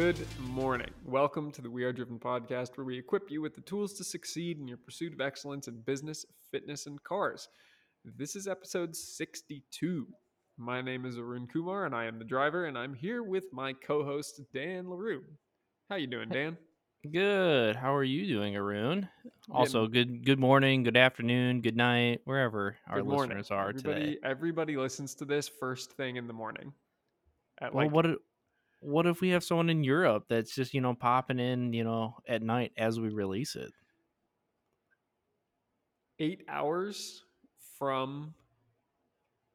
Good morning. Welcome to the We Are Driven podcast, where we equip you with the tools to succeed in your pursuit of excellence in business, fitness, and cars. This is episode 62. My name is Arun Coumar, and I am the driver, and I'm here with my co-host Dan Larou. How you doing, Dan? Good. How are you doing, Arun? Also, good good morning, good afternoon, good night, wherever our Good morning. listeners are everybody, today. Everybody listens to this first thing in the morning. At Well, like what what if we have someone in Europe that's just you know popping in you know at night as we release it? eight hours from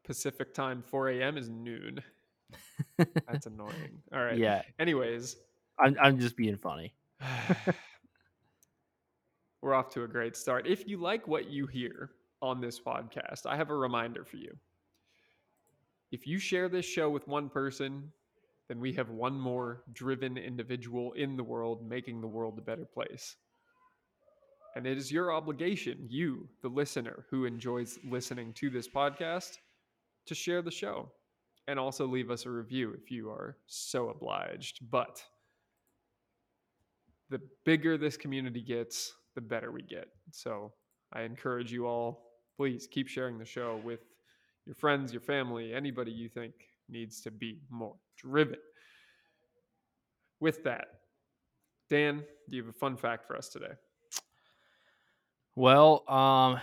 Pacific time, 4 a.m. is noon. That's annoying. All right. Yeah, Anyways, I'm I'm just being funny. we're off to a great start. If you like what you hear on this podcast, I have a reminder for you. If you share this show with one person, then we have one more driven individual in the world making the world a better place. And it is your obligation, you, the listener who enjoys listening to this podcast, to share the show and also leave us a review if you are so obliged. But the bigger this community gets, the better we get. So I encourage you all, please keep sharing the show with your friends, your family, anybody you think needs to be more driven. With that, Dan, do you have a fun fact for us today? Well, um,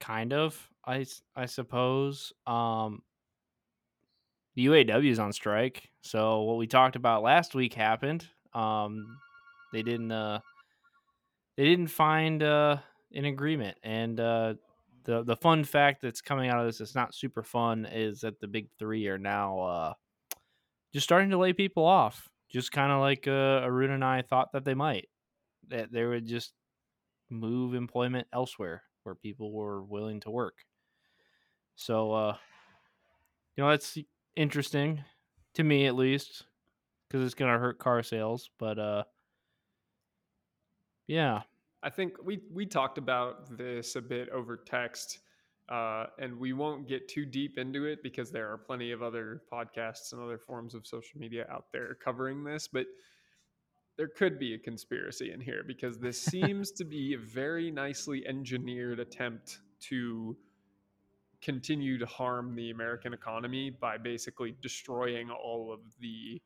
kind of. I, I suppose. Um, the UAW is on strike, so what we talked about last week happened. Um, they didn't. Uh, they didn't find uh, an agreement. And uh, the the fun fact that's coming out of this, it's not super fun, is that the big three are now uh, just starting to lay people off, just kind of like uh, Arun and I thought that they might. That they would just move employment elsewhere where people were willing to work. So, uh, you know, that's interesting to me at least because it's going to hurt car sales. But uh, yeah, I think we we talked about this a bit over text, uh, and we won't get too deep into it because there are plenty of other podcasts and other forms of social media out there covering this. But there could be a conspiracy in here because this seems to be a very nicely engineered attempt to continue to harm the American economy by basically destroying all of the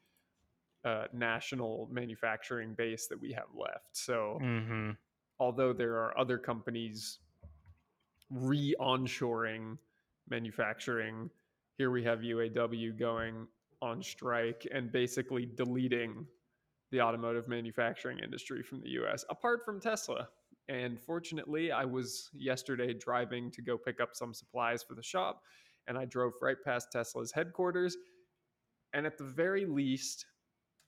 uh, national manufacturing base that we have left. So, mm-hmm. Although there are other companies re onshoring manufacturing, here we have UAW going on strike and basically deleting the automotive manufacturing industry from the US, apart from Tesla. And fortunately, I was yesterday driving to go pick up some supplies for the shop, and I drove right past Tesla's headquarters. And at the very least,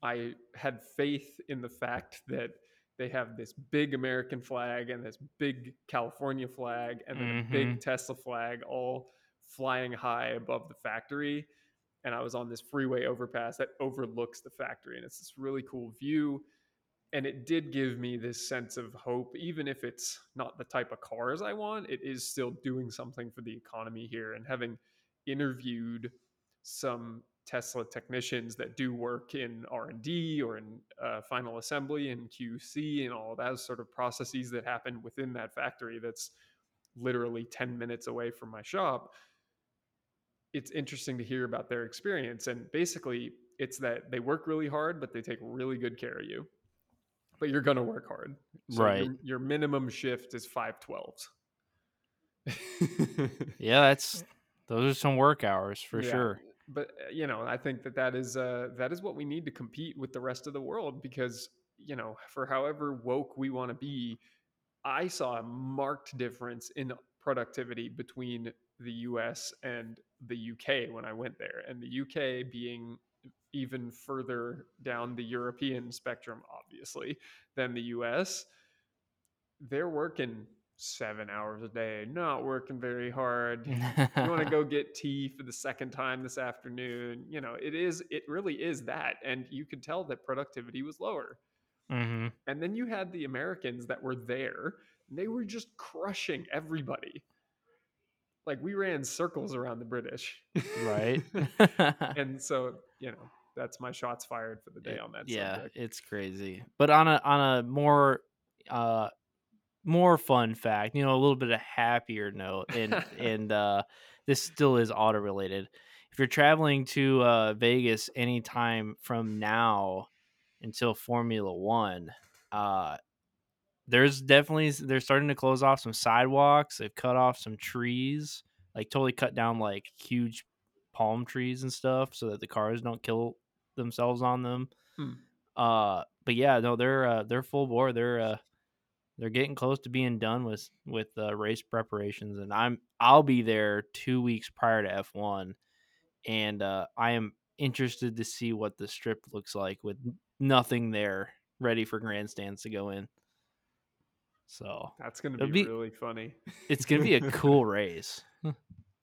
I had faith in the fact that they have this big American flag and this big California flag and then mm-hmm. a big Tesla flag all flying high above the factory. And I was on this freeway overpass that overlooks the factory. And it's this really cool view. And it did give me this sense of hope, even if it's not the type of cars I want, it is still doing something for the economy here. And having interviewed some Tesla technicians that do work in R and D or in uh, final assembly and QC and all those sort of processes that happen within that factory. That's literally ten minutes away from my shop. It's interesting to hear about their experience, and basically, it's that they work really hard, but they take really good care of you. But you're gonna work hard, so right? Your, your minimum shift is five twelves. yeah, that's those are some work hours for yeah. sure but uh, you know, I think that that is uh, that is what we need to compete with the rest of the world because you know, for however woke we want to be, I saw a marked difference in productivity between the US and the UK when I went there, and the UK being even further down the European spectrum, obviously, than the US. They're working seven hours a day, not working very hard. you want to go get tea for the second time this afternoon. You know, it is, it really is that. And you could tell that productivity was lower. Mm-hmm. And then you had the Americans that were there, they were just crushing everybody. Like we ran circles around the British. Right. and so, you know, that's my shots fired for the day on that yeah, subject. it's crazy. But on a on a more uh more fun fact, you know, a little bit of happier note, and and uh, this still is auto related. If you're traveling to uh, Vegas anytime from now until Formula One, uh, there's definitely they're starting to close off some sidewalks. They've cut off some trees, like totally cut down like huge palm trees and stuff, so that the cars don't kill themselves on them. Hmm. Uh, but yeah, no, they're uh, they're full bore. They're uh, they're getting close to being done with with uh, race preparations, and I'm I'll be there two weeks prior to F1, and uh, I am interested to see what the strip looks like with nothing there ready for grandstands to go in. So That's gonna be, be- really funny. it's gonna be a cool race.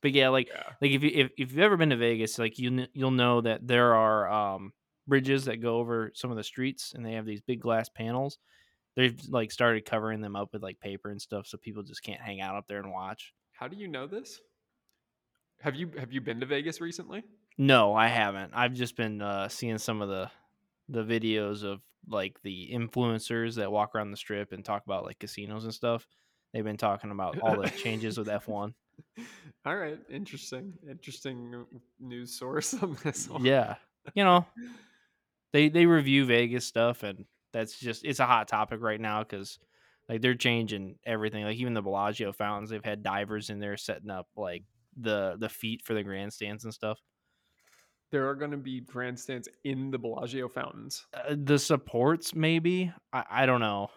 But yeah, like yeah. like if you if, if you've ever been to Vegas, like you you'll know that there are um bridges that go over some of the streets, and they have these big glass panels. They've like started covering them up with like paper and stuff, so people just can't hang out up there and watch. How do you know this? Have you have you been to Vegas recently? No, I haven't. I've just been uh, seeing some of the the videos of like the influencers that walk around the strip and talk about like casinos and stuff. They've been talking about all the changes with F one. All right, interesting, interesting news source on this one. Yeah, you know, they they review Vegas stuff, and that's just it's a hot topic right now because like they're changing everything. Like even the Bellagio fountains, they've had divers in there setting up like the the feet for the grandstands and stuff. there are going to be grandstands in the Bellagio fountains. Uh, the supports, maybe I, I don't know.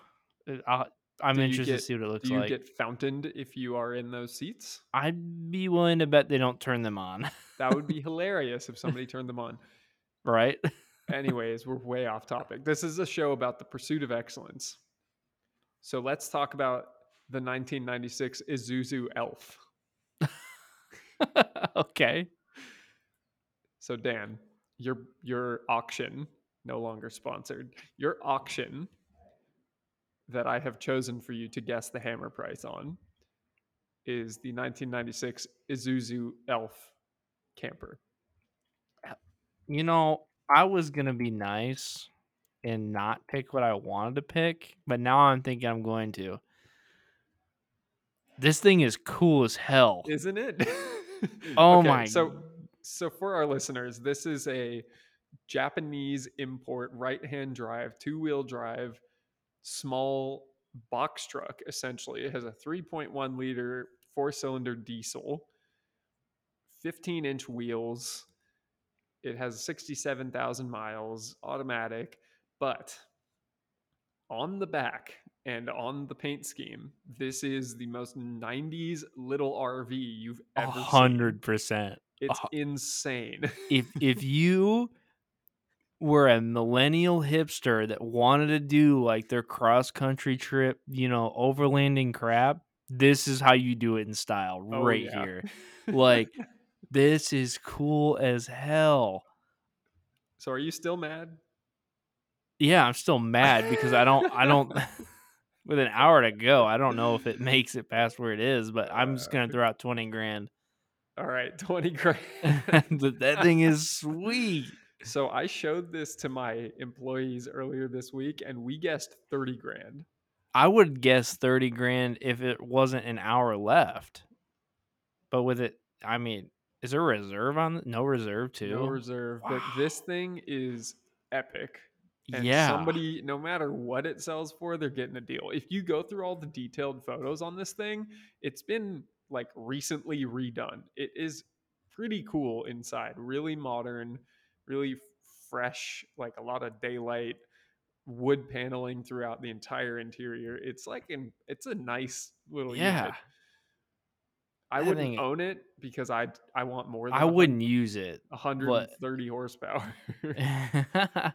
Uh, I'm Do interested get- to see what it looks Do you like. get fountained if you are in those seats? I'd be willing to bet they don't turn them on, That would be hilarious if somebody turned them on. right? Anyways, we're way off topic. This is a show about the pursuit of excellence. So let's talk about the 1996 Isuzu Elf. okay. So Dan, your your auction no longer sponsored. Your auction that I have chosen for you to guess the hammer price on is the 1996 Isuzu Elf camper. Uh, you know, I was gonna be nice and not pick what I wanted to pick, but now I'm thinking I'm going to. This thing is cool as hell. Isn't it? Oh Okay, my So so for our listeners, this is a Japanese import right-hand drive, two-wheel drive, small box truck essentially. It has a 3.1 liter four-cylinder diesel, 15-inch wheels. It has 67,000 miles, automatic, but on the back and on the paint scheme, this is the most 90s little RV you've ever seen. hundred percent. It's hu- insane. If if you were a millennial hipster that wanted to do like their cross country trip, you know, overlanding crap, this is how you do it in style Oh, right yeah. here. Like this is cool as hell. so are you still mad? Yeah, I'm still mad because I don't I don't with an hour to go, I don't know if it makes it past where it is, but I'm just gonna Uh, throw out twenty grand. All right, 20 grand. That thing is sweet. so I showed this to my employees earlier this week and we guessed 30 grand. I would guess thirty grand if it wasn't an hour left. But with it, I mean, is there a reserve on? No reserve too. No reserve. But this thing is epic. And yeah, somebody, no matter what it sells for, they're getting a deal. If you go through all the detailed photos on this thing, it's been like recently redone. It is pretty cool inside, really modern, really fresh, like a lot of daylight, wood paneling throughout the entire interior. It's like an it's a nice little yeah. unit. I wouldn't own it because I I want more than I wouldn't use it. 130 horsepower.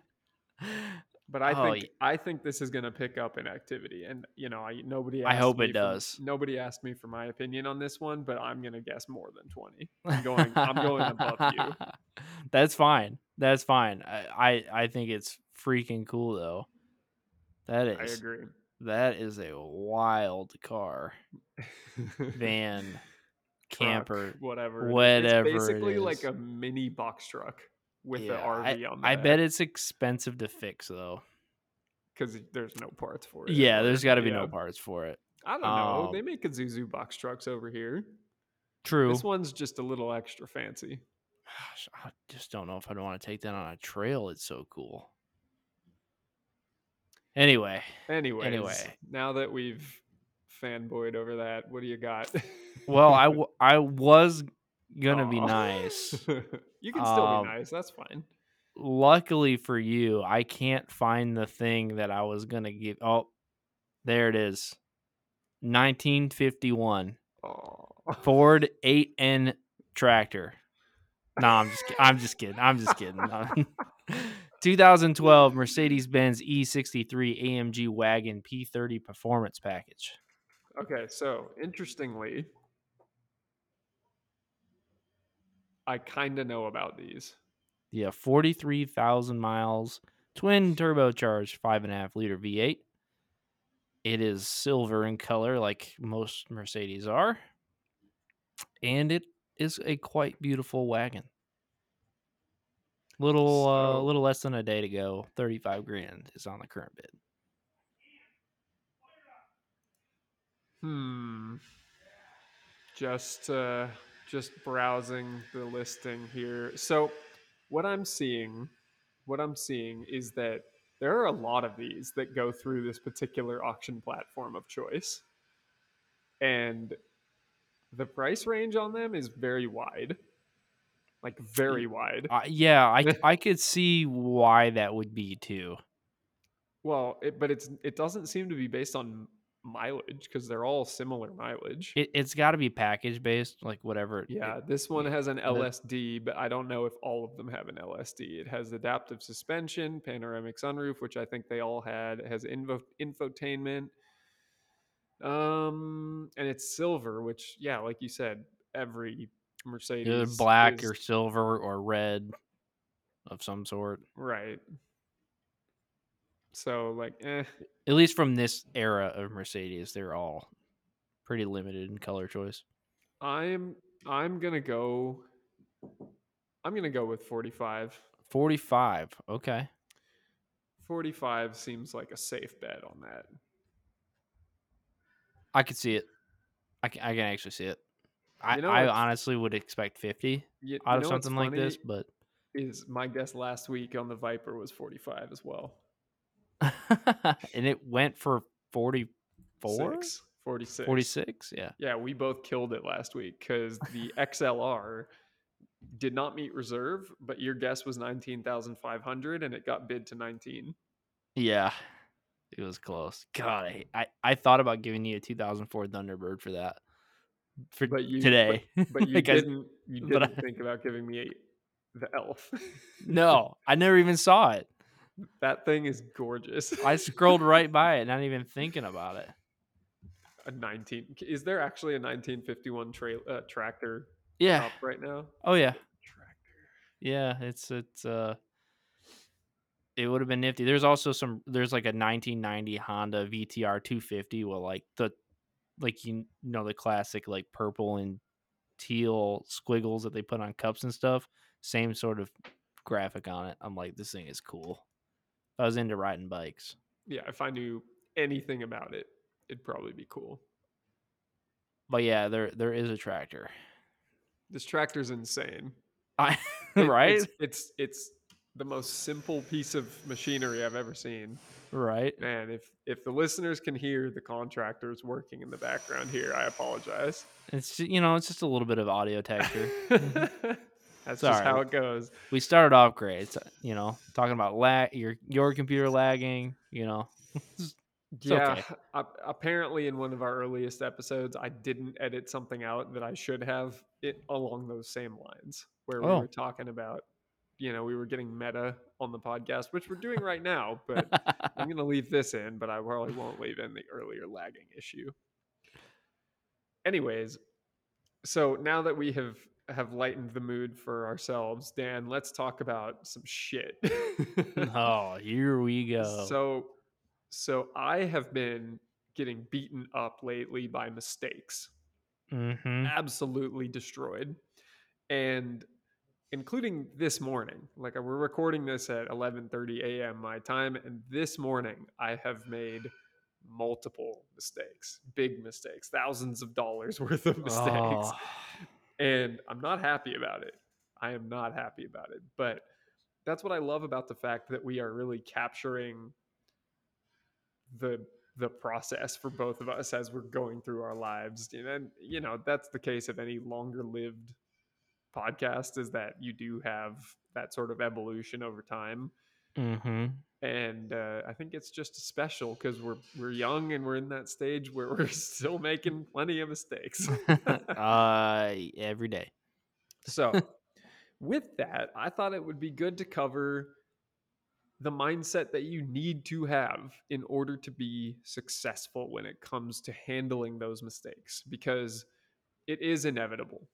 But I Oh, think I think this is going to pick up in activity, and you know, I nobody. I hope it for- does. nobody asked me for my opinion on this one, but I'm going to guess more than twenty. I'm going. I'm going above you. That's fine. That's fine. I, I I think it's freaking cool though. That is. I agree. That is a wild car, van, Camper. whatever, whatever It's basically like a mini box truck with Yeah, the RV on the I, I bet it's expensive to fix though. because there's no parts for it. Yeah, there's got to be yeah. no parts for it. I don't know. they Um, make Zuzu box trucks over here. True. This one's just a little extra fancy. Gosh, I just don't know if I'd want to take that on a trail. It's so cool. Anyway, Anyways, now that we've fanboyed over that, what do you got? well, I, w- I was gonna be nice. you can still Um, be nice. That's fine. Luckily for you, I can't find the thing that I was gonna give. Oh, there it is. 1951 Oh. Ford 8N tractor. No, I'm just I'm just kidding. I'm just kidding. 2012 Mercedes-Benz E63 AMG wagon P30 performance package. Okay, so interestingly, I kind of know about these. Yeah, 43,000 miles, twin turbocharged 5.5 liter V8. It is silver in color, like most Mercedes are. And it is a quite beautiful wagon. Little, uh, little less than a day to go. 35 grand is on the current bid. Hmm. Just uh just browsing the listing here. So what I'm seeing what I'm seeing is that there are a lot of these that go through this particular auction platform of choice. And the price range on them is very wide. Like very wide. Uh, yeah, I could see why that would be too. Well, it, but it's it doesn't seem to be based on mileage because they're all similar mileage. It, it's got to be package based, like whatever. it- Yeah, this one has an LSD, but I don't know if all of them have an LSD. It has adaptive suspension, panoramic sunroof, which I think they all had. It has info- infotainment. Um, and it's silver, which yeah, like you said, every Mercedes either black is- or silver or red of some sort. right. So like, eh, At least from this era of Mercedes, they're all pretty limited in color choice. I'm I'm gonna go. I'm gonna go with 45. 45. Okay. 45 seems like a safe bet on that. I could see it. I can, I can actually see it. I, You know I honestly would expect 50 You, out you of something like this, but Is my guess last week on the Viper was 45 as well. and it went for 44? Six, 46. 46? Yeah. Yeah, we both killed it last week because the XLR did not meet reserve, but your guess was 19,500 and it got bid to 19. Yeah. It was close. God, I, I, I thought about giving you a 2004 Thunderbird for that. For But you today. But, you Like, didn't you but I- didn't think about giving me the elf. No, I never even saw it. That thing is gorgeous. I scrolled right by it, not even thinking about it. a 19 Is there actually a 1951 tra- uh, tractor Yeah. up right now? Oh yeah. Tractor. Yeah, it's it's uh it would have been nifty. There's also some there's like a 1990 Honda VTR 250 with like the like you know the classic like purple and teal squiggles that they put on cups and stuff. Same sort of graphic on it. I'm like this thing is cool. I was into riding bikes. Yeah, if I knew anything about it, it'd probably be cool. But yeah, there there is a tractor. This tractor's insane. I It- right? It's, it's it's the most simple piece of machinery I've ever seen. right. Man, if if the listeners can hear the contractors working in the background here, I apologize. It's you know, it's just a little bit of audio texture. Mm-hmm. That's Sorry. just how it goes. we started off great. It's, you know, talking about lag, your your computer lagging. You know, yeah, okay. apparently in one of our earliest episodes, I didn't edit something out that I should have it along those same lines, where we Oh. were talking about, you know, we were getting meta on the podcast, which we're doing right now. But I'm gonna leave this in, but I probably won't leave in the earlier lagging issue. Anyways, so now that we have have lightened the mood for ourselves, Dan, let's talk about some shit. oh, here we go. So, so I have been getting beaten up lately by mistakes, hmm absolutely destroyed, and including this morning. Like we're recording this at 11:30 a.m. my time and this morning I have made multiple mistakes, big mistakes, thousands of dollars worth of mistakes. Oh. And I'm not happy about it. I am not happy about it. But that's what I love about the fact that we are really capturing the the process for both of us as we're going through our lives. And you know, that's the case of any longer lived podcast is that you do have that sort of evolution over time. Mm-hmm. And uh, I think it's just special because we're we're young and we're in that stage where we're still making plenty of mistakes. uh, every day. so, with that, I thought it would be good to cover the mindset that you need to have in order to be successful when it comes to handling those mistakes because it is inevitable.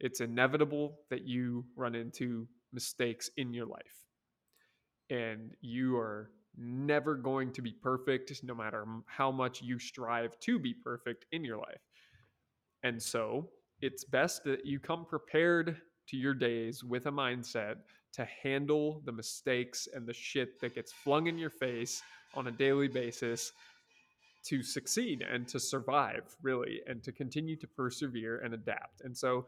It's inevitable that you run into mistakes in your life. And you are never going to be perfect no matter how much you strive to be perfect in your life. And so, it's best that you come prepared to your days with a mindset to handle the mistakes and the shit that gets flung in your face on a daily basis to succeed and to survive really and to continue to persevere and adapt. And so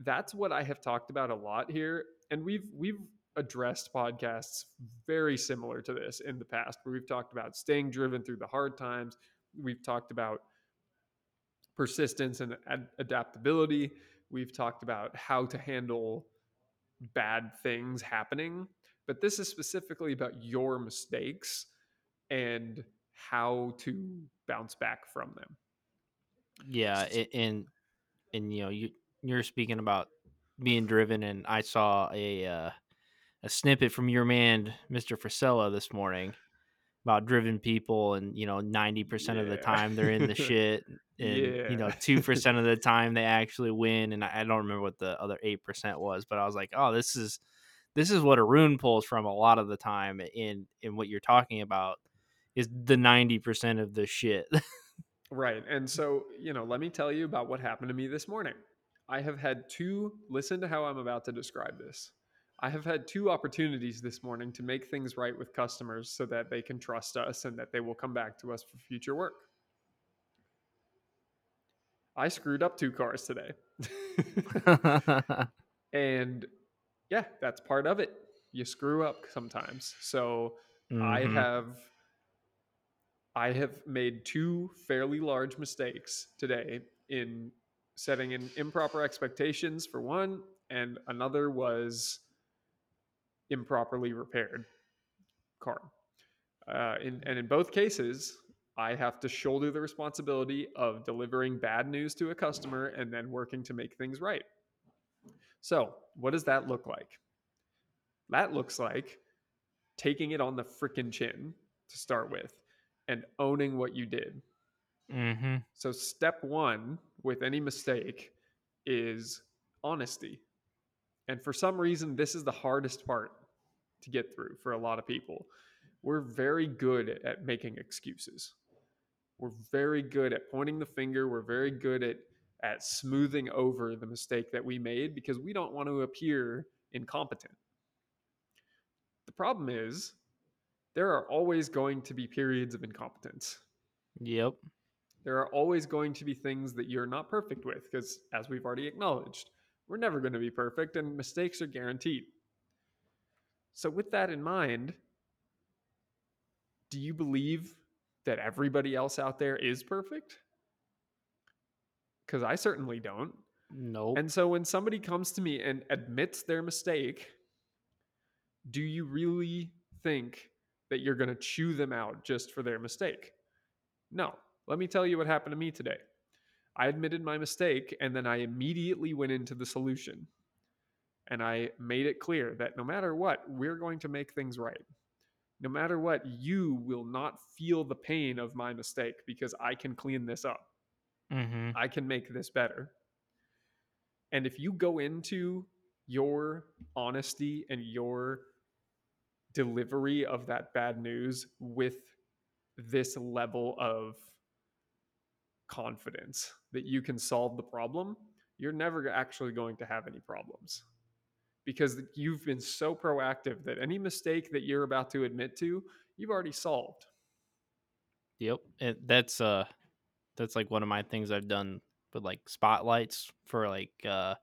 that's what I have talked about a lot here and we've we've addressed podcasts very similar to this in the past where we've talked about staying driven through the hard times. We've talked about persistence and ad- adaptability. We've talked about how to handle bad things happening, but this is specifically about your mistakes and how to bounce back from them. Yeah, and and you know you you're speaking about being driven, and I saw a uh, a snippet from your man Mr. Frisella this morning about driven people, and you know ninety percent Yeah. of the time they're in the shit, and you know two percent of the time they actually win, and I, I don't remember what the other eight percent was, but I was like, oh, this is this is what Arun pulls from a lot of the time in in what you're talking about is the ninety percent of the shit. Right. And so, you know, let me tell you about what happened to me this morning. I have had two, listen to how I'm about to describe this. I have had two opportunities this morning to make things right with customers so that they can trust us and that they will come back to us for future work. I screwed up two cars today. and yeah, that's part of it. You screw up sometimes. So I Mhm. have I have made two fairly large mistakes today in setting in improper expectations for one, and another was improperly repaired car. Uh, in, and in both cases, I have to shoulder the responsibility of delivering bad news to a customer and then working to make things right. So, what does that look like? That looks like taking it on the freaking chin to start with and owning what you did. mm-hmm. So, step one with any mistake is honesty. And for some reason, this is the hardest part to get through for a lot of people. We're very good at making excuses. We're very good at pointing the finger. We're very good at, at smoothing over the mistake that we made because we don't want to appear incompetent. The problem is, there are always going to be periods of incompetence Yep. there are always going to be things that you're not perfect with because as we've already acknowledged we're never going to be perfect and mistakes are guaranteed so with that in mind do you believe that everybody else out there is perfect because i certainly don't Nope. and so when somebody comes to me and admits their mistake do you really think that you're going to chew them out just for their mistake no let me tell you what happened to me today. I admitted my mistake and then I immediately went into the solution. And I made it clear that no matter what, we're going to make things right. No matter what, you will not feel the pain of my mistake because I can clean this up. mm-hmm. I can make this better. And if you go into your honesty and your delivery of that bad news with this level of confidence that you can solve the problem, you're never actually going to have any problems. Because you've been so proactive that any mistake that you're about to admit to, you've already solved. Yep. It, that's uh that's like one of my things I've done with like spotlights for like uh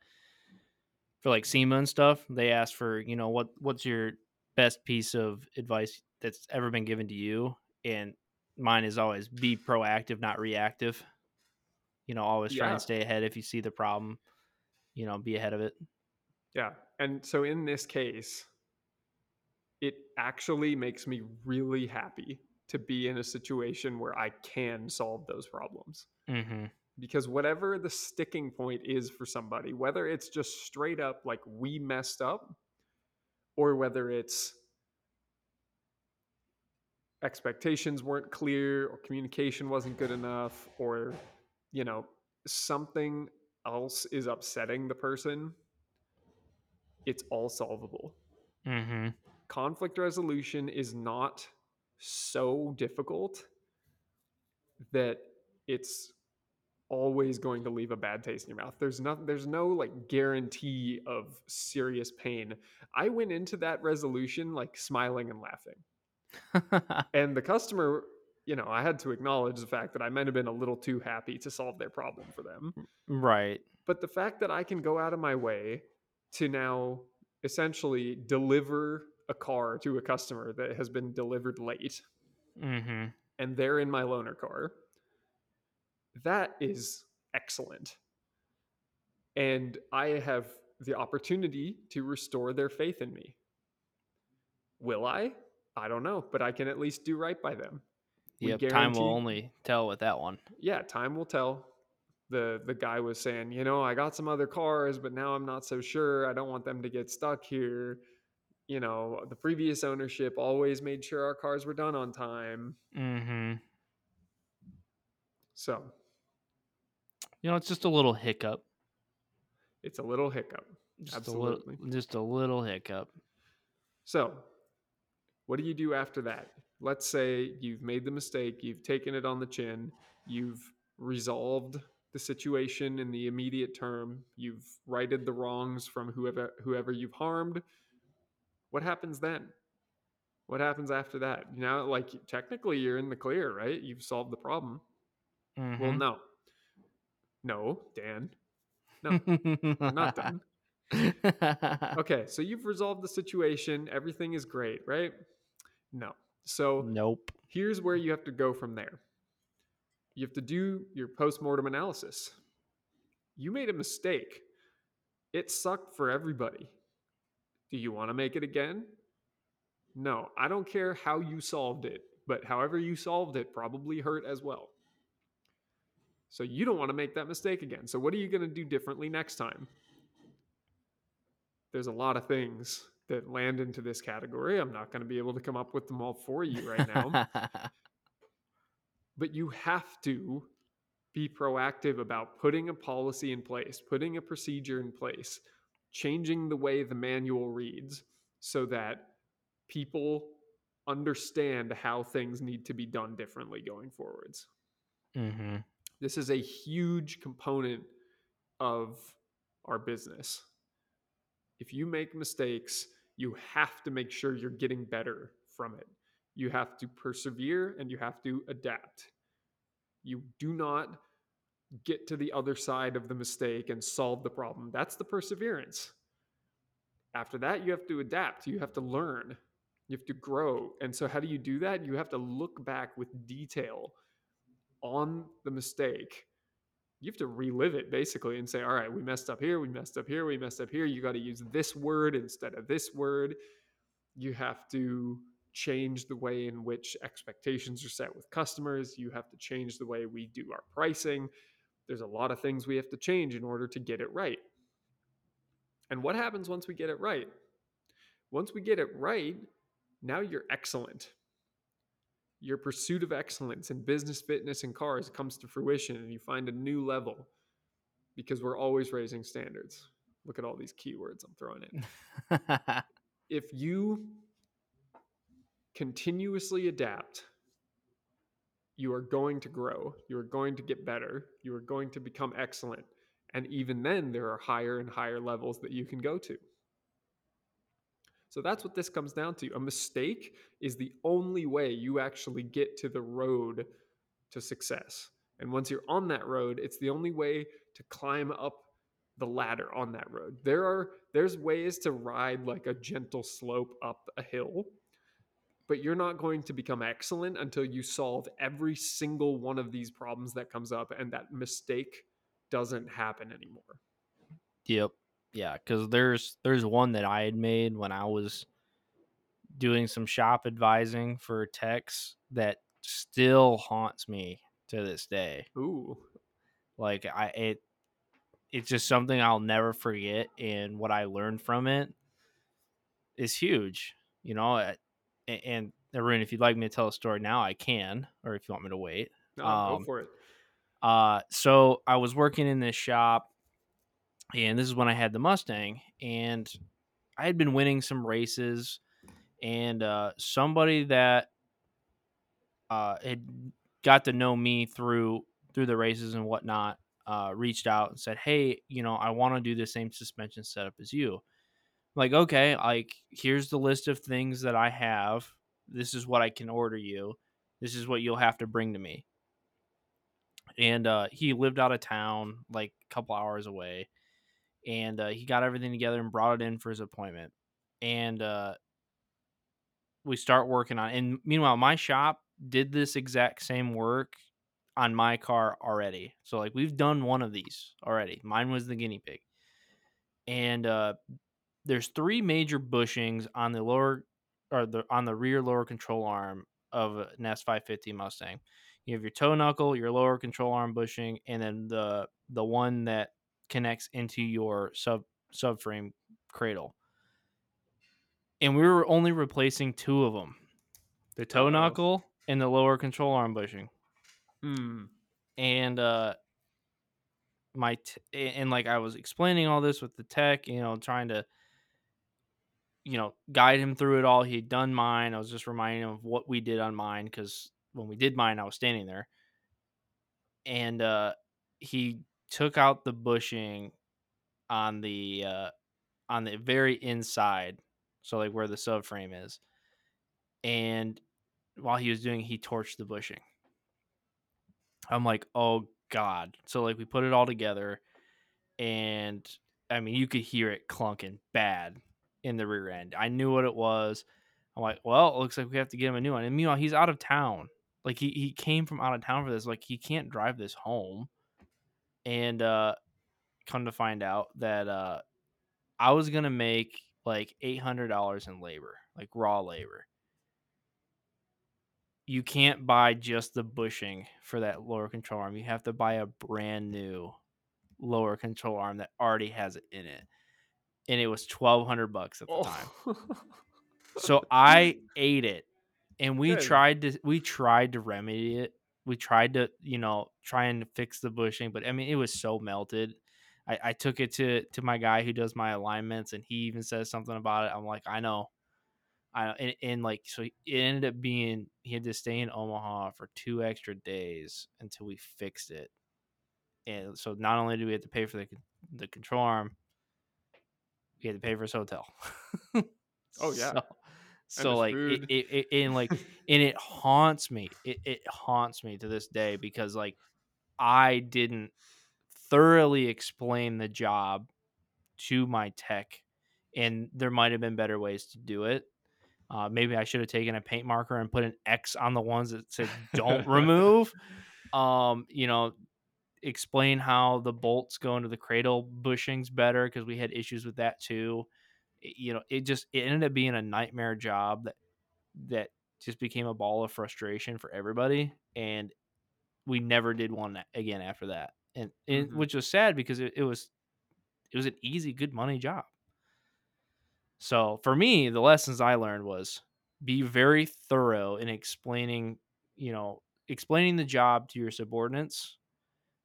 for like SEMA and stuff. They ask for, you know, what what's your best piece of advice that's ever been given to you? And mine is always be proactive, not reactive. You know, always try Yeah. and stay ahead if you see the problem. You know, be ahead of it. Yeah. And so in this case, it actually makes me really happy to be in a situation where I can solve those problems. Mm-hmm. Because whatever the sticking point is for somebody, whether it's just straight up like we messed up, or whether it's expectations weren't clear, or communication wasn't good enough, or, you know, something else is upsetting the person, it's all solvable Mm-hmm. conflict resolution is not so difficult that it's always going to leave a bad taste in your mouth. There's no there's no like guarantee of serious pain. I went into that resolution like smiling and laughing. And the customer, you know, I had to acknowledge the fact that I might have been a little too happy to solve their problem for them. right. But the fact that I can go out of my way to now essentially deliver a car to a customer that has been delivered late Mm-hmm. and they're in my loaner car, that is excellent. And I have the opportunity to restore their faith in me. Will I? I don't know, but I can at least do right by them. yeah Time will only tell with that one. yeah, time will tell. The the guy was saying, you know, I got some other cars, but now I'm not so sure. I don't want them to get stuck here. You know, the previous ownership always made sure our cars were done on time. Mm-hmm. So You know, it's just a little hiccup. it's a little hiccup. Just Absolutely. A little, just a little hiccup. So, what do you do after that? Let's say you've made the mistake, you've taken it on the chin, you've resolved the situation in the immediate term, you've righted the wrongs from whoever whoever you've harmed. What happens then? What happens after that? Now, like technically, you're in the clear, right? You've solved the problem. Well, Mhm. no, no, Dan, no, we're not done. Okay, so you've resolved the situation. Everything is great, right? No. So nope. here's where you have to go from there. You have to do your post-mortem analysis. You made a mistake. It sucked for everybody. Do you want to make it again? No, I don't care how you solved it, but however you solved it probably hurt as well. So you don't want to make that mistake again. So what are you going to do differently next time? There's a lot of things that land into this category. I'm not going to be able to come up with them all for you right now but you have to be proactive about putting a policy in place, putting a procedure in place, changing the way the manual reads so that people understand how things need to be done differently going forwards. hmm This is a huge component of our business. If you make mistakes, you have to make sure you're getting better from it. You have to persevere and you have to adapt. You do not get to the other side of the mistake and solve the problem. That's the perseverance. After that, you have to adapt. You have to learn. You have to grow. And so, how do you do that? You have to look back with detail on the mistake. You have to relive it basically and say, all right, we messed up here, we messed up here, we messed up here. You got to use this word instead of this word. You have to change the way in which expectations are set with customers. You have to change the way we do our pricing. There's a lot of things we have to change in order to get it right. And what happens once we get it right? Once we get it right, now you're excellent. Your pursuit of excellence in business, fitness, and cars comes to fruition, and you find a new level because we're always raising standards. Look at all these keywords I'm throwing in. If you continuously adapt, you are going to grow. You are going to get better. You are going to become excellent. And even then, there are higher and higher levels that you can go to. So that's what this comes down to. A mistake is the only way you actually get to the road to success. And once you're on that road, it's the only way to climb up the ladder on that road. There are there's ways to ride like a gentle slope up a hill, but you're not going to become excellent until you solve every single one of these problems that comes up and that mistake doesn't happen anymore. Yep. Yeah, cuz there's there's one that I had made when I was doing some shop advising for techs that still haunts me to this day. Ooh. Like I it it's just something I'll never forget and what I learned from it is huge. You know, and, and Arun, if you'd like me to tell a story now, I can, or if you want me to wait. No, Um, go for it. Uh, so I was working in this shop, and this is when I had the Mustang, and I had been winning some races, and uh, somebody that uh, had got to know me through through the races and whatnot uh, reached out and said, "Hey, you know, I want to do the same suspension setup as you." Like, okay, like here's the list of things that I have. This is what I can order you. This is what you'll have to bring to me. And uh, he lived out of town, like a couple hours away, and uh, he got everything together and brought it in for his appointment. And uh, we start working on. And meanwhile, my shop did this exact same work on my car already. So like we've done one of these already. Mine was the guinea pig. And uh, there's three major bushings on the lower or the on the rear lower control arm of an S550 Mustang. You have your toe knuckle, your lower control arm bushing, and then the the one that connects into your sub subframe cradle. And we were only replacing two of them, the toe knuckle and the lower control arm bushing. Hmm. And uh, my t- and like I was explaining all this with the tech, you know, trying to you know, guide him through it all. He'd done mine. I was just reminding him of what we did on mine because when we did mine, I was standing there. And uh, he took out the bushing on the uh, on the very inside, so like where the subframe is. And while he was doing, it, he torched the bushing. I'm like, oh god. So like we put it all together, and I mean you could hear it clunking bad in the rear end. I knew what it was. I'm like, well, it looks like we have to get him a new one. And meanwhile, he's out of town. Like he he came from out of town for this. Like he can't drive this home. And uh come to find out that uh I was gonna make like eight hundred dollars in labor, like raw labor. You can't buy just the bushing for that lower control arm. You have to buy a brand new lower control arm that already has it in it. And it was twelve hundred bucks at the time. Oh. So I ate it, and we Good. tried to we tried to remedy it. We tried to you know try and fix the bushing, but I mean it was so melted. I, I took it to to my guy who does my alignments, and he even says something about it. I'm like, I know, I know, and, and like so it ended up being he had to stay in Omaha for two extra days until we fixed it. And so not only do we have to pay for the the control arm, we had to pay for his hotel. Oh, yeah. So, so like it, it, it and like and it haunts me. It it haunts me to this day because like I didn't thoroughly explain the job to my tech, and there might have been better ways to do it. Uh, maybe I should have taken a paint marker and put an X on the ones that said "Don't remove." Um, you know, explain how the bolts go into the cradle bushings better because we had issues with that too. It- you know, it just it ended up being a nightmare job that that just became a ball of frustration for everybody, and we never did one again after that. And, and Mhm. which was sad because it, it was it was an easy, good money job. So for me, the lessons I learned was be very thorough in explaining, you know, explaining the job to your subordinates.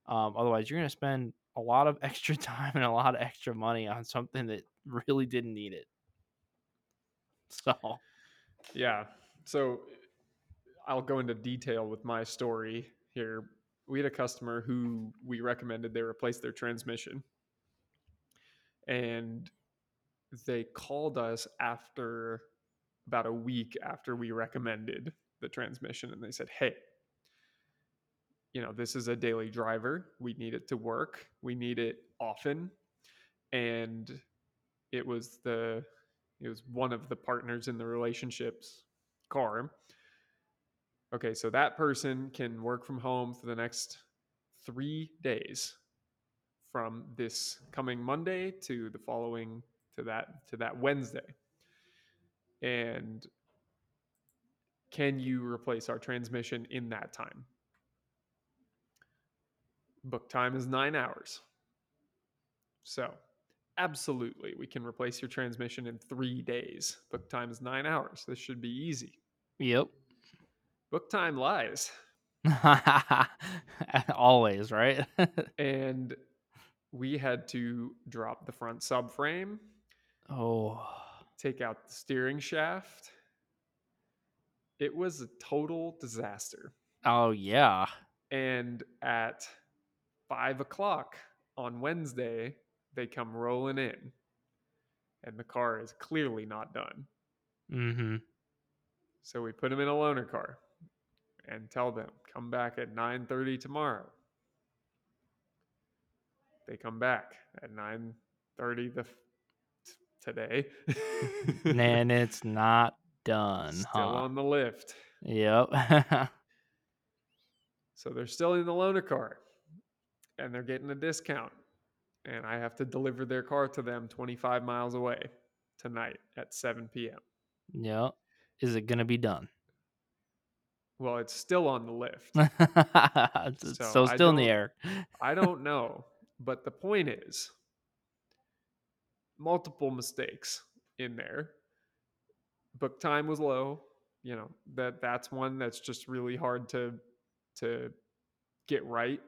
Um, otherwise, you're going to spend a lot of extra time and a lot of extra money on something that really didn't need it. So, Yeah. So I'll go into detail with my story here. We had a customer who we recommended they replace their transmission. And they called us after about a week after we recommended the transmission and they said, "Hey, you know, this is a daily driver. We need it to work. We need it often." And it was the it was one of the partners in the relationships car. Okay, so that person can work from home for the next 3 days from this coming Monday to the following to that to that Wednesday. And can you replace our transmission in that time? Book time is 9 hours. So, absolutely, we can replace your transmission in 3 days. Book time is 9 hours. This should be easy. Yep. Book time lies. Always, right? and we had to drop the front subframe, oh. take out the steering shaft. It was a total disaster. Oh yeah. And at five o'clock on Wednesday, they come rolling in. And the car is clearly not done. Mm-hmm. So we put them in a loaner car and tell them, come back at 9:30 tomorrow. They come back at 9:30 the f- t- today. and it's not done, Still huh? on the lift. Yep. So they're still in the loaner car and they're getting a discount. And I have to deliver their car to them 25 miles away tonight at 7 p.m. Yeah. Is it gonna be done? Well, it's still on the lift. It's So, so still in the air. I don't know. But the point is multiple mistakes in there. Book time was low. You know, that that's one that's just really hard to to get right.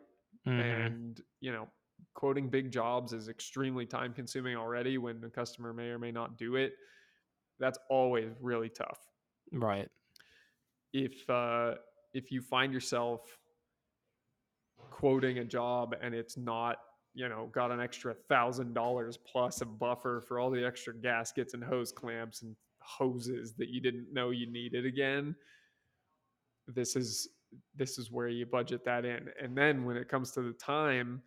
Mhm. and you know quoting big jobs is extremely time consuming already when the customer may or may not do it that's always really tough Right. if uh if you find yourself quoting a job and it's not you know got an extra thousand dollars plus a buffer for all the extra gaskets and hose clamps and hoses that you didn't know you needed again this is this is where you budget that in. And then when it comes to the time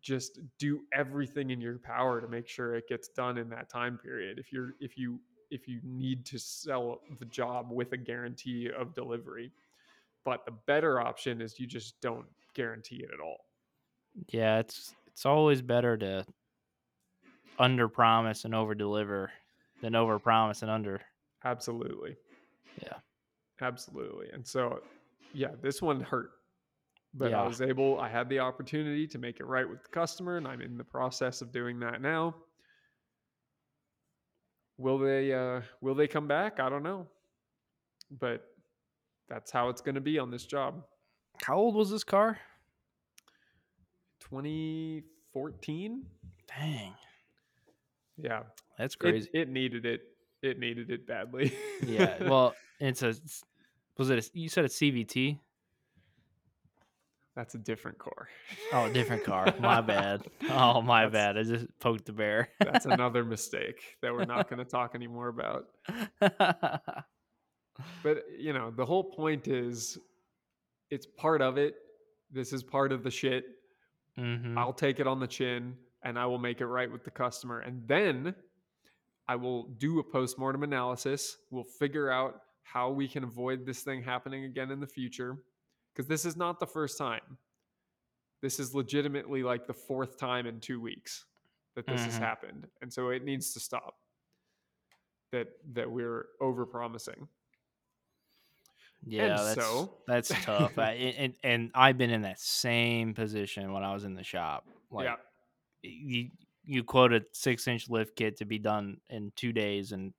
just do everything in your power to make sure it gets done in that time period. If you're if you if you need to sell the job with a guarantee of delivery. But the better option is you just don't guarantee it at all. Yeah, it's it's always better to under promise and over deliver than over promise and under. absolutely. Yeah. Absolutely and so yeah this one hurt but i was able i had the opportunity to make it right with the customer and i'm in the process of doing that now will they uh will they come back i don't know but that's how it's going to be on this job How old was this car? 2014 Dang. yeah That's it, crazy. it needed it it needed it badly yeah. Well, it's a was it a, you said a CVT? that's a different car Oh, a different car. My bad. Oh, my That's- bad. I just poked the bear. that's another mistake that we're not going to talk anymore about but you know the whole point is it's part of it this is part of the shit hmm i'll take it on the chin and i will make it right with the customer and then i will do a post-mortem analysis we'll figure out how we can avoid this thing happening again in the future because this is not the first time this is legitimately like the fourth time in two weeks that this has Mhm. happened and so it needs to stop that that we're over promising Yeah, that's so- that's tough. I, and and I've been in that same position when I was in the shop. Like yeah you you quote a six inch lift kit to be done in two days, and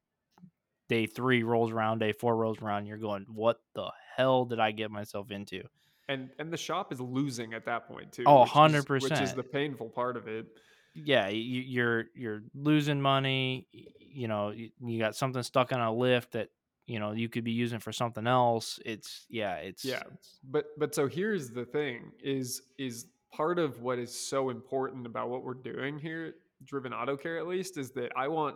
day three rolls around, day four rolls around. You're going, what the hell did I get myself into? and and the shop is losing at that point too Oh, which is- which is the painful part of it yeah, you, you're you're losing money. You know, you, you got something stuck on a lift that you know you could be using for something else. It's yeah, it's yeah but but so here's the thing is is part of what is so important about what we're doing here driven auto care at least is that I want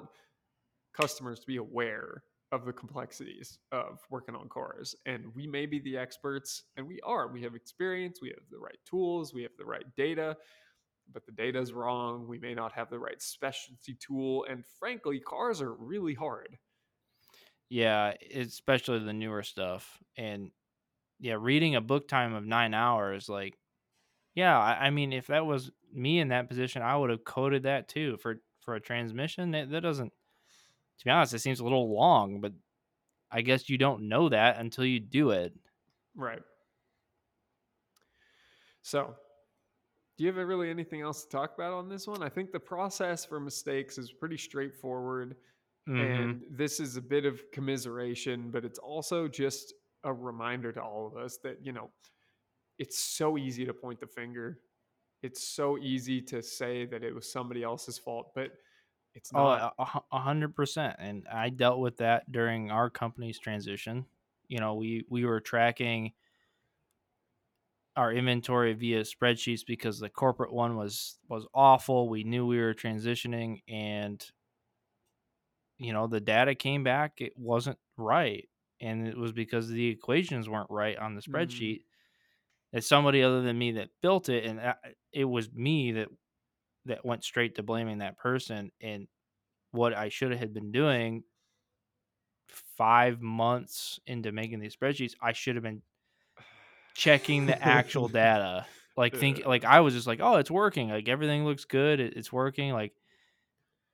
customers to be aware of the complexities of working on cars. And we may be the experts, and we are. We have experience, we have the right tools, we have the right data, but the data is wrong. We may not have the right specialty tool. And frankly, cars are really hard. Yeah, especially the newer stuff. And yeah, reading a book time of nine hours, like, yeah, I, I mean, if that was me in that position, I would have coded that too for for a transmission. That, that doesn't, to be honest, it seems a little long, but I guess you don't know that until you do it. Right. So, do you have really anything else to talk about on this one? I think the process for mistakes is pretty straightforward. Mhm. And this is a bit of commiseration, but it's also just a reminder to all of us that, you know, it's so easy to point the finger. It's so easy to say that it was somebody else's fault, but it's Oh, not. a, a hu- a hundred percent. And I dealt with that during our company's transition. You know, we we were tracking our inventory via spreadsheets because the corporate one was was awful. We knew we were transitioning, and you know the data came back. It wasn't right, and it was because the equations weren't right on the Mm, spreadsheet. It's somebody other than me that built it, and it was me that that went straight to blaming that person. And what I should have been doing five months into making these spreadsheets, I should have been checking the actual data. Like think like I was just like, oh, it's working. Like everything looks good. It, it's working. Like,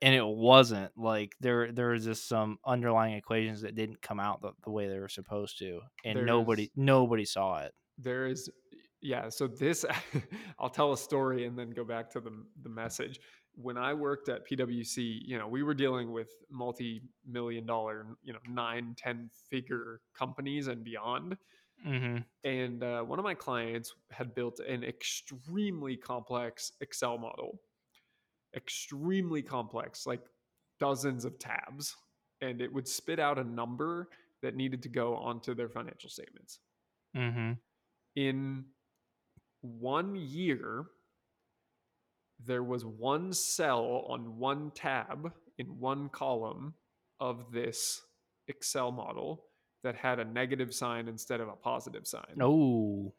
and it wasn't. Like there there was just some underlying equations that didn't come out the, the way they were supposed to, and nobody nobody saw it. there is yeah so this i'll tell a story and then go back to the, the message when i worked at pwc you know we were dealing with multi-million dollar you know nine ten figure companies and beyond Mm-hmm. and uh, one of my clients had built an extremely complex excel model extremely complex like dozens of tabs and it would spit out a number that needed to go onto their financial statements Mm-hmm. in one year, there was one cell on one tab in one column of this Excel model that had a negative sign instead of a positive sign. Oh.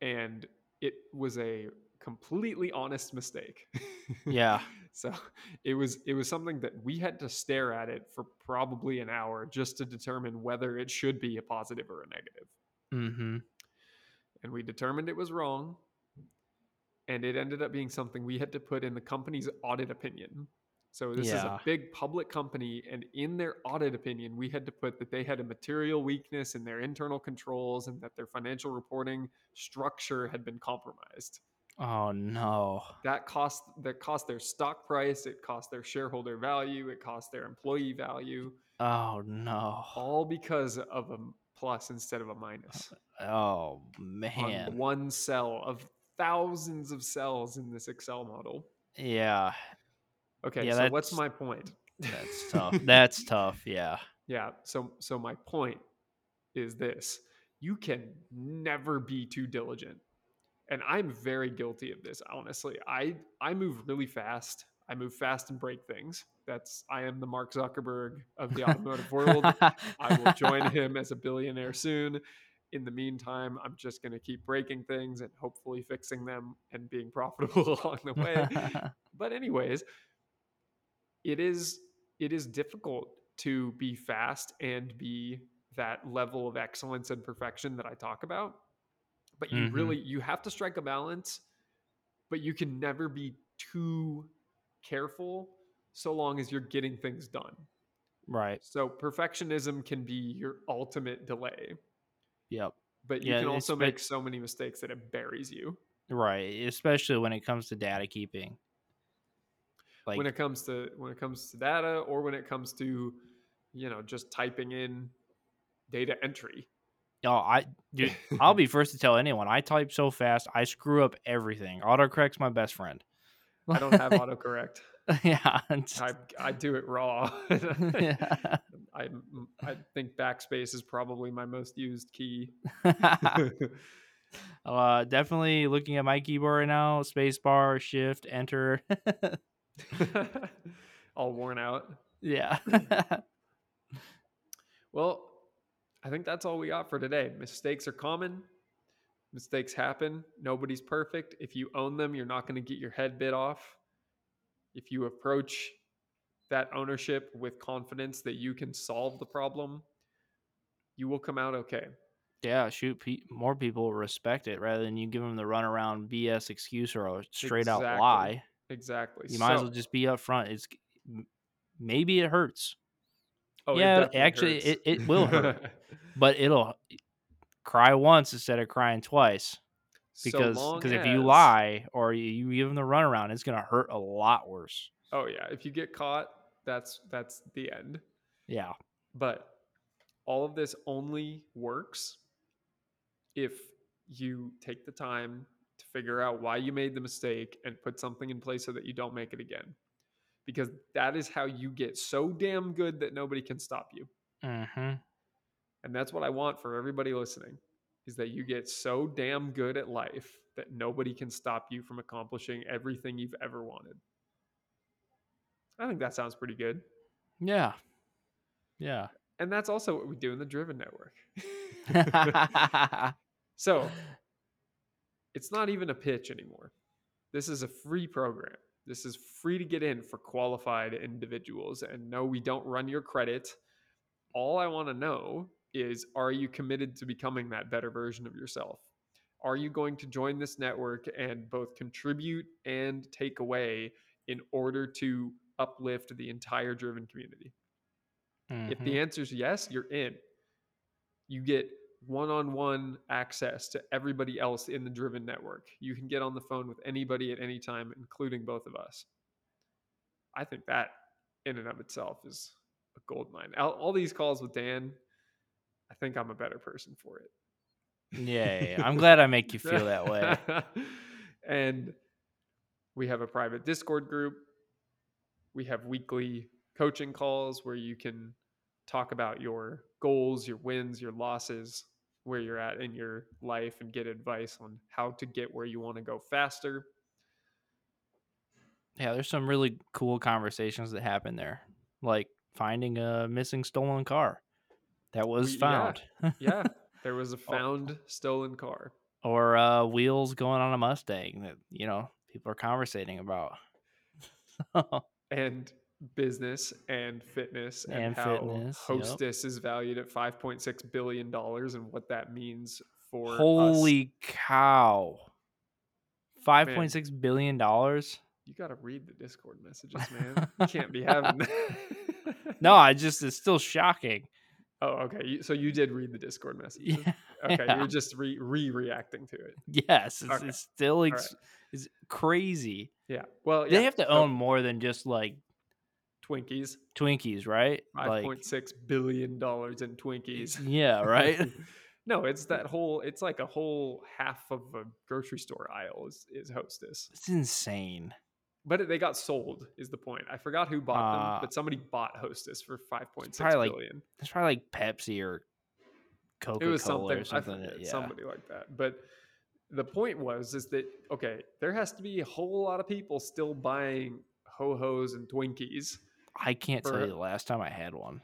And it was a completely honest mistake. Yeah. so it was it was something that we had to stare at it for probably an hour just to determine whether it should be a positive or a negative. Mm-hmm. And we determined it was wrong and it ended up being something we had to put in the company's audit opinion so this is a big public company and in their audit opinion we had to put that they had a material weakness in their internal controls and that their financial reporting structure had been compromised Oh no. that cost that cost their stock price it cost their shareholder value it cost their employee value Oh no. all because of a plus instead of a minus Oh on man. one cell of thousands of cells in this Excel model. Yeah. Okay, Yeah, so what's my point? That's tough. That's tough. Yeah. yeah, so so my point is this. You can never be too diligent. And I'm very guilty of this, honestly. I I move really fast. I move fast and break things. That's I am the Mark Zuckerberg of the automotive world. I will join him as a billionaire soon. In the meantime, I'm just going to keep breaking things and hopefully fixing them and being profitable along the way. but anyways, it is it is difficult to be fast and be that level of excellence and perfection that I talk about. But you Mhm. really you have to strike a balance, but you can never be too careful so long as you're getting things done. right. So perfectionism can be your ultimate delay, Yep. but you Yeah, can also make so many mistakes that it buries you. Right. Especially when it comes to data keeping. Like when it comes to when it comes to data or when it comes to you know just typing in data entry. oh, I dude, I'll be first to tell anyone. I type so fast, I screw up everything. Autocorrect's my best friend. I don't have autocorrect. yeah. it's- I I do it raw. yeah. I I think backspace is probably my most used key. Uh, definitely looking at my keyboard right now. Space bar, shift, enter. All worn out. yeah. Well, I think that's all we got for today. Mistakes are common. Mistakes happen. Nobody's perfect. If you own them, you're not going to get your head bit off. If you approach that ownership with confidence that you can solve the problem, you will come out okay. yeah, shoot, pe- more people respect it rather than you give them the runaround BS excuse or a straight out lie. Exactly. You might as well just be upfront. It's maybe it hurts, oh, yeah, definitely actually, hurts. it- it will hurt. but it'll cry once instead of crying twice. So Because because if you lie or you, you give them the runaround, it's gonna hurt a lot worse. oh yeah, if you get caught, that's that's the end. Yeah, But all of this only works if you take the time to figure out why you made the mistake and put something in place so that you don't make it again. Because that is how you get so damn good that nobody can stop you. hmm And that's what I want for everybody listening is that you get so damn good at life that nobody can stop you from accomplishing everything you've ever wanted. I think that sounds pretty good. yeah, yeah. And that's also what we do in the Driven Network. so it's not even a pitch anymore. This is a free program. This is free to get in for qualified individuals. And no, we don't run your credit. All I want to know is are you committed to becoming that better version of yourself? Are you going to join this network and both contribute and take away in order to uplift the entire driven community? If Mhm. the answer is yes, you're in. You get one on one access to everybody else in the Driven network. You can get on the phone with anybody at any time, including both of us. I think that in and of itself is a gold mine. All, all these calls with Dan, I think I'm a better person for it. Yay! I'm glad I make you feel that way. and we have a private Discord group. We have weekly coaching calls where you can talk about your goals, your wins, your losses, where you're at in your life, and get advice on how to get where you want to go faster. Yeah, there's some really cool conversations that happen there, like finding a missing stolen car that was We- yeah. found, Yeah, there was a found stolen car. or uh, wheels going on a Mustang that you know people are conversating about. and business and fitness and, And how fitness, yep. hostess is valued at 5.6 billion dollars and what that means for us. Holy cow! Five point six billion dollars. you got to read the discord messages man you can't be having No, I just it's still shocking. Oh okay so you did read the discord message. Yeah. okay yeah. you're just re re-reacting to it Yes, it's, Okay. it's still right. it's crazy. yeah well They yeah, have to so own more than just like twinkies Twinkies, right? Like 5.6 billion dollars in twinkies yeah, right. no it's that whole it's like a whole half of a grocery store aisle is, is hostess it's insane. But they got sold is the point i forgot who bought them Uh, but somebody bought hostess for 5.6 probably like. It's probably like Pepsi or Coca it was Cola something, or something. Forget, yeah. somebody like that. But the point was is that okay, there has to be a whole lot of people still buying ho hos and Twinkies, I can't for- tell you the last time I had one.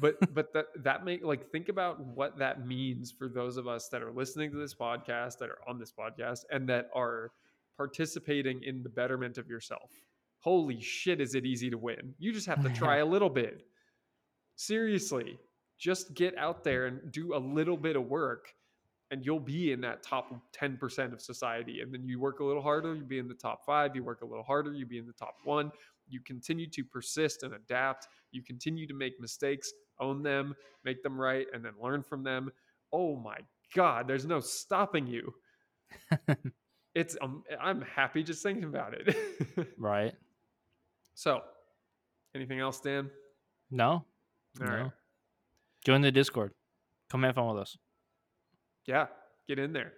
but but that that make like think about what that means for those of us that are listening to this podcast, that are on this podcast, and that are participating in the betterment of yourself. Holy shit, is it easy to win? You just have to try a little bit. Seriously, just get out there and do a little bit of work and you'll be in that top 10% of society. And then you work a little harder, you be in the top five. You work a little harder, you be in the top one. You continue to persist and adapt. You continue to make mistakes, own them, make them right, and then learn from them. Oh my God, there's no stopping you. it's, um, I'm happy just thinking about it. Right? so, anything else, Dan? No. All right. No. Join the Discord. Come have fun with us. yeah, get in there.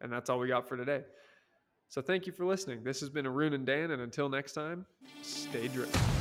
And that's all we got for today. So thank you for listening. This has been Arun and Dan, and until next time, stay driven.